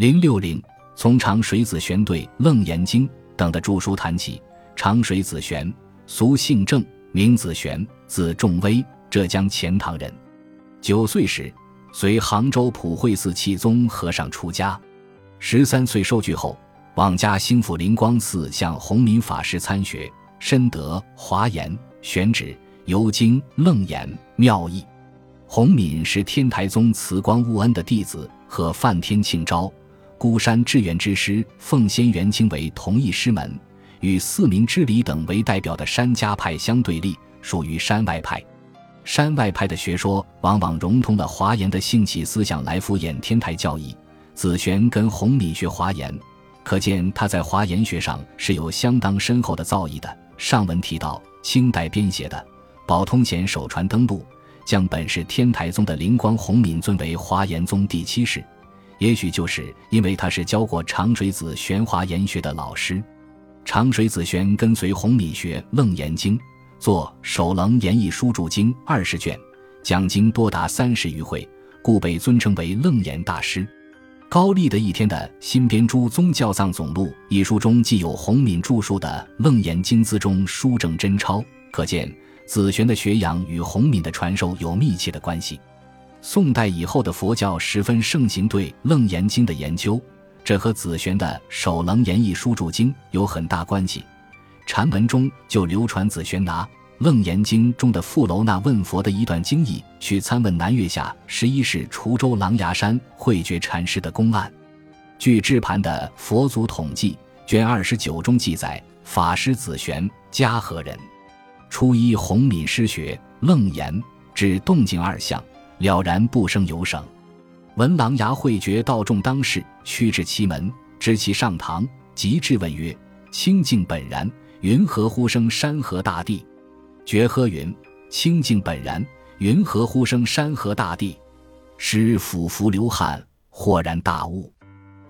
零六零，从长水子玄对《楞严经》等的著书谈起。长水子玄，俗姓郑，名子玄，字仲威，浙江钱塘人。九岁时，随杭州普惠寺契宗和尚出家。十三岁受具后，往家兴复灵光寺向弘民法师参学，深得华严、玄旨、游经、楞严妙义。弘敏是天台宗慈光悟恩的弟子，和梵天庆昭、孤山志远之师奉先元清为同一师门。与四明之理等为代表的山家派相对立，属于山外派。山外派的学说往往融通了华严的兴起思想来敷衍天台教义。子玄跟弘敏学华严，可见他在华严学上是有相当深厚的造诣的。上文提到清代编写的《宝通贤手传登录》，将本是天台宗的灵光弘敏尊为华严宗第七世，也许就是因为他是教过长水子玄华严学的老师。长水子玄跟随弘敏学《楞严经》，作《首楞严义书注经》二十卷，讲经多达三十余回，故被尊称为楞严大师。高丽的一天的《新编诸宗教藏总录》一书中，既有弘敏著述的《楞严经》资中书证真钞，可见子玄的学养与弘敏的传授有密切的关系。宋代以后的佛教十分盛行对《楞严经》的研究。这和子玄的《首楞严义书注经》有很大关系。禅文中就流传子玄拿《楞严经》中的富楼那问佛的一段经义，去参问南岳下十一世滁州琅琊山慧觉禅师的公案。据制盘的《佛祖统记》卷二十九中记载，法师子玄，嘉禾人，初一弘敏师学楞严，至动静二相，了然不生有省。闻琅琊会觉道众当世，趋至其门，知其上堂，即质问曰：“清净本然，云何呼声山河大地？”觉呵云：“清净本然，云何呼声山河大地？”师俯伏流汗，豁然大悟。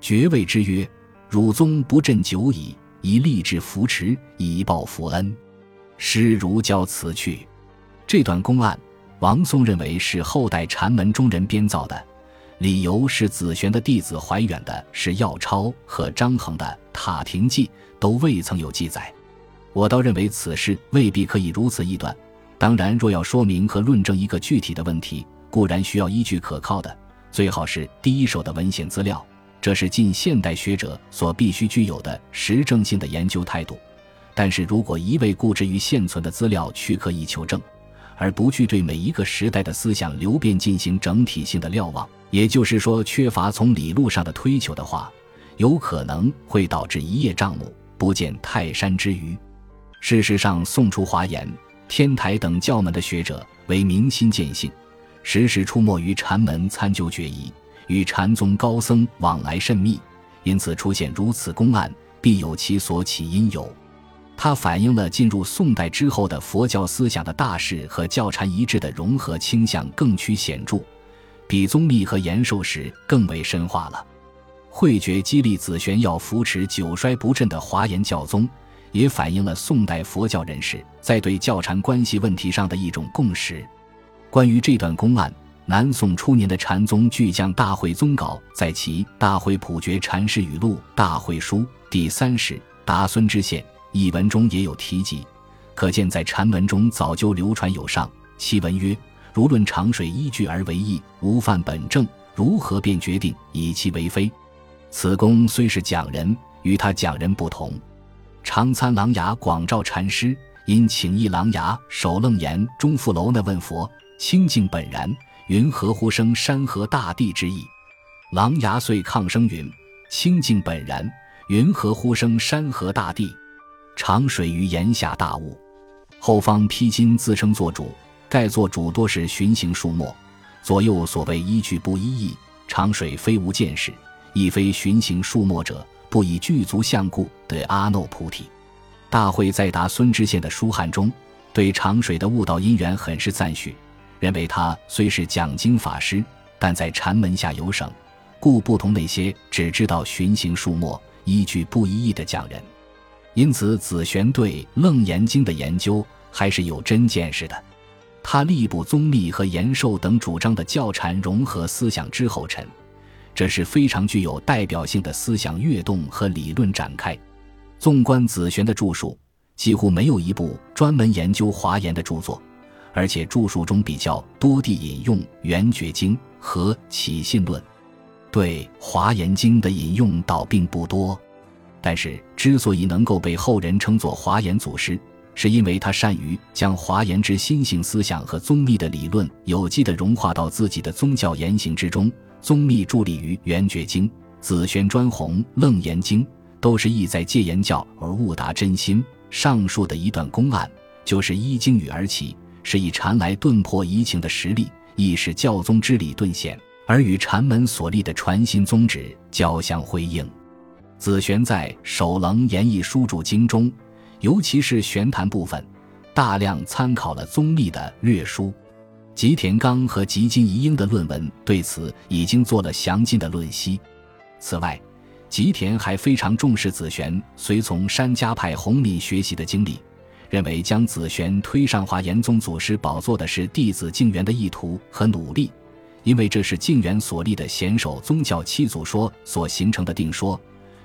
觉谓之曰：“汝宗不振久矣，宜立志扶持，以报佛恩。”师如教辞去。这段公案，王松认为是后代禅门中人编造的。理由是子玄的弟子怀远的是药超和张衡的《塔亭记》都未曾有记载，我倒认为此事未必可以如此臆断。当然，若要说明和论证一个具体的问题，固然需要依据可靠的，最好是第一手的文献资料，这是近现代学者所必须具有的实证性的研究态度。但是如果一味固执于现存的资料去刻意求证，而不去对每一个时代的思想流变进行整体性的瞭望，也就是说，缺乏从理路上的推求的话，有可能会导致一叶障目，不见泰山之余。事实上，宋初华严、天台等教门的学者为明心见性，时时出没于禅门参究决疑，与禅宗高僧往来甚密，因此出现如此公案，必有其所起因由。它反映了进入宋代之后的佛教思想的大势和教禅一致的融合倾向更趋显著，比宗密和延寿时更为深化了。慧觉激励子玄要扶持久衰不振的华严教宗，也反映了宋代佛教人士在对教禅关系问题上的一种共识。关于这段公案，南宋初年的禅宗巨匠大会宗稿在其《大会普觉禅师语录大会书》第三史达孙知县。一文中也有提及，可见在禅文中早就流传有上。其文曰：“如论长水依据而为义，无犯本正，如何便决定以其为非？”此公虽是讲人，与他讲人不同。常参琅琊广照禅师因请一琅琊首楞严中富楼那问佛：“清净本然，云何呼生山河大地之意？”琅琊遂抗声云：“清净本然，云何呼生山河大地？”长水于檐下大悟，后方披金自称作主，盖作主多是循行数墨，左右所谓依据不一意。长水非无见识，亦非循行数墨者，不以具足相故得阿耨菩提。大会在答孙知县的书函中，对长水的悟道因缘很是赞许，认为他虽是讲经法师，但在禅门下有省，故不同那些只知道循行数墨、依据不一意的讲人。因此，子玄对《楞严经》的研究还是有真见识的。他力补宗密和延寿等主张的教禅融合思想之后尘，这是非常具有代表性的思想跃动和理论展开。纵观子玄的著述，几乎没有一部专门研究华严的著作，而且著述中比较多地引用《圆觉经》和《起信论》，对《华严经》的引用倒并不多。但是，之所以能够被后人称作华严祖师，是因为他善于将华严之心性思想和宗密的理论有机地融化到自己的宗教言行之中。宗密助力于《圆觉经》，紫玄专弘《楞严经》，都是意在戒言教而悟达真心。上述的一段公案，就是依经语而起，是以禅来顿破疑情的实力，亦是教宗之理顿显，而与禅门所立的传心宗旨交相辉映。子玄在《首楞严义书注经》中，尤其是玄谈部分，大量参考了宗密的略书。吉田刚和吉金一英的论文对此已经做了详尽的论析。此外，吉田还非常重视子玄随从山家派弘敏学习的经历，认为将子玄推上华严宗祖师宝座的是弟子静元的意图和努力，因为这是静元所立的贤守宗教七祖说所形成的定说，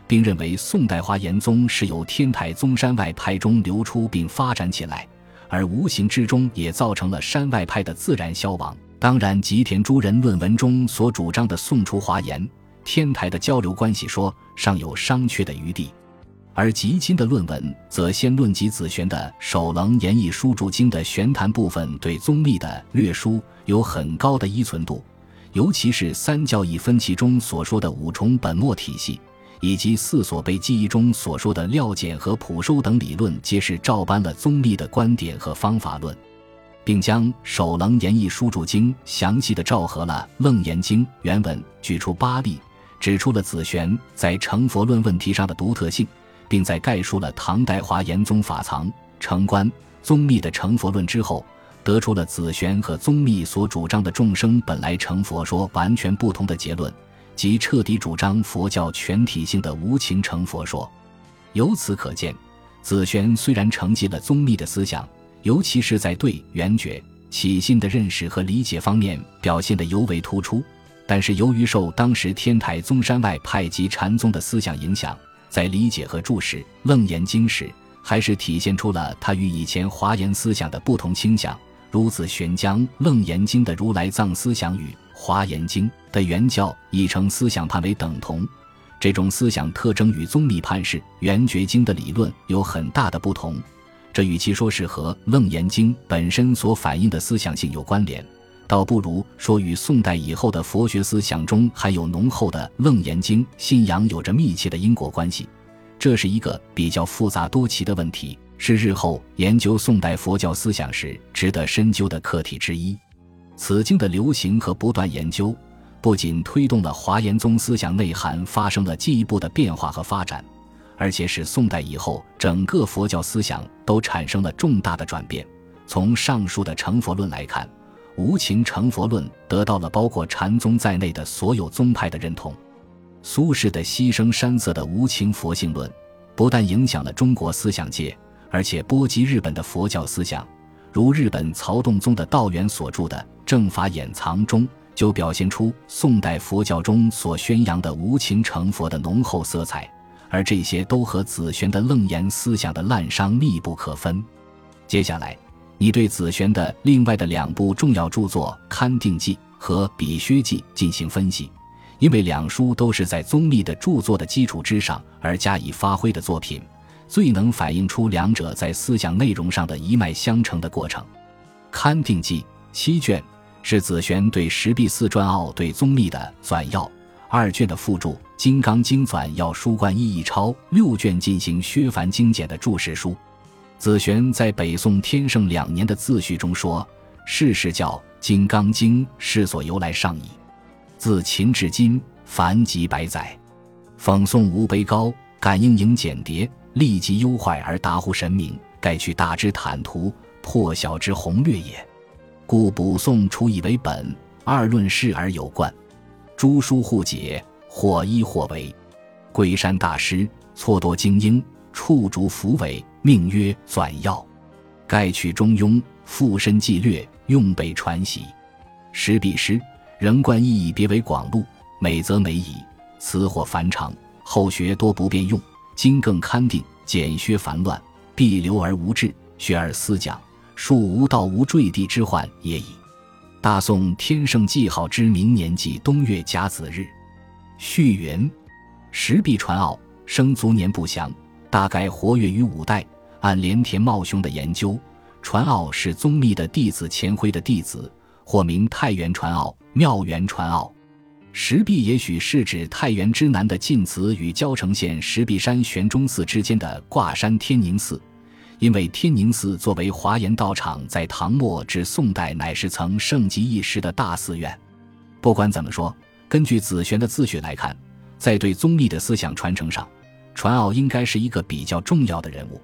并认为宋代华严宗是由天台宗山外派中流出并发展起来。而无形之中也造成了山外派的自然消亡。当然，吉田诸人论文中所主张的宋初华严天台的交流关系说尚有商榷的余地，而吉金的论文则先论及子玄的《首楞严义书注经》的玄谈部分，对宗密的略书有很高的依存度，尤其是三教义分歧中所说的五重本末体系。以及四所被记忆中所说的料简和普收等理论，皆是照搬了宗密的观点和方法论，并将《首楞严义书注经》详细的照合了《楞严经》原文，举出八例，指出了子玄在成佛论问题上的独特性，并在概述了唐代华严宗法藏、成观、宗密的成佛论之后，得出了子玄和宗密所主张的众生本来成佛说完全不同的结论。即彻底主张佛教全体性的无情成佛说，由此可见，紫玄虽然承继了宗密的思想，尤其是在对圆觉起信的认识和理解方面表现得尤为突出，但是由于受当时天台宗山外派及禅宗的思想影响，在理解和注释《楞严经》时，还是体现出了他与以前华严思想的不同倾向。如子玄将《楞严经》的如来藏思想与《华严经》的原教译成思想判为等同，这种思想特征与宗密判释《圆觉经》的理论有很大的不同。这与其说是和《楞严经》本身所反映的思想性有关联，倒不如说与宋代以后的佛学思想中含有浓厚的《楞严经》信仰有着密切的因果关系。这是一个比较复杂多奇的问题。是日后研究宋代佛教思想时值得深究的课题之一。此经的流行和不断研究，不仅推动了华严宗思想内涵发生了进一步的变化和发展，而且使宋代以后整个佛教思想都产生了重大的转变。从上述的成佛论来看，无情成佛论得到了包括禅宗在内的所有宗派的认同。苏轼的牺牲山色的无情佛性论，不但影响了中国思想界。而且波及日本的佛教思想，如日本曹洞宗的道元所著的《正法掩藏》中，就表现出宋代佛教中所宣扬的无情成佛的浓厚色彩，而这些都和子玄的楞严思想的滥觞密不可分。接下来，你对子玄的另外的两部重要著作《勘定记》和《比薛记》进行分析，因为两书都是在宗密的著作的基础之上而加以发挥的作品。最能反映出两者在思想内容上的一脉相承的过程。《勘定记》七卷是子玄对石壁四传奥对宗密的纂要，二卷的附注《金刚经纂要书贯意义钞》，六卷进行削繁精简的注释书。子玄在北宋天圣两年的自序中说：“世事教《金刚经》世所由来尚矣，自秦至今凡几百载，讽诵无碑高，感应影简牒。”立即忧患而达乎神明，盖去大之坦途，破小之宏略也。故补诵除以为本，二论事而有贯。诸书互解，或一或为。龟山大师错多精英，触竹浮尾，命曰纂要。盖取中庸，附身纪略，用备传习。时彼时，仍贯意义别为广录，美则美矣，辞或繁长，后学多不便用。今更勘定，简削繁乱，必留而无志，学而思讲，庶无道无坠地之患也已。大宋天圣记号之明年纪冬月甲子日，序云：石壁传奥，生卒年不详，大概活跃于五代。按连田茂兄的研究，传奥是宗密的弟子钱辉的弟子，或名太原传奥、妙元传奥。石壁也许是指太原之南的晋祠与交城县石壁山玄中寺之间的挂山天宁寺，因为天宁寺作为华严道场，在唐末至宋代乃是曾盛极一时的大寺院。不管怎么说，根据子玄的自学来看，在对宗密的思想传承上，传奥应该是一个比较重要的人物。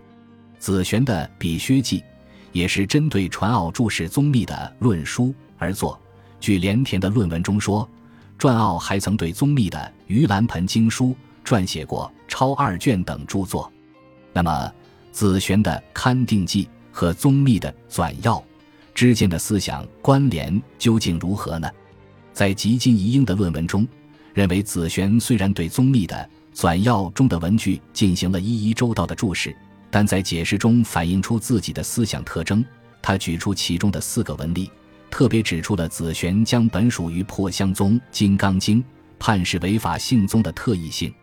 子玄的《比薛记》也是针对传奥注释宗密的论书而作。据连田的论文中说。传奥还曾对宗密的《盂兰盆经书》撰写过超二卷等著作。那么，子玄的《勘定记》和宗密的《纂要》之间的思想关联究竟如何呢？在吉金遗英的论文中，认为子玄虽然对宗密的《纂要》中的文句进行了一一周到的注释，但在解释中反映出自己的思想特征。他举出其中的四个文例。特别指出了紫玄将本属于破相宗《金刚经》判是违法性宗的特异性。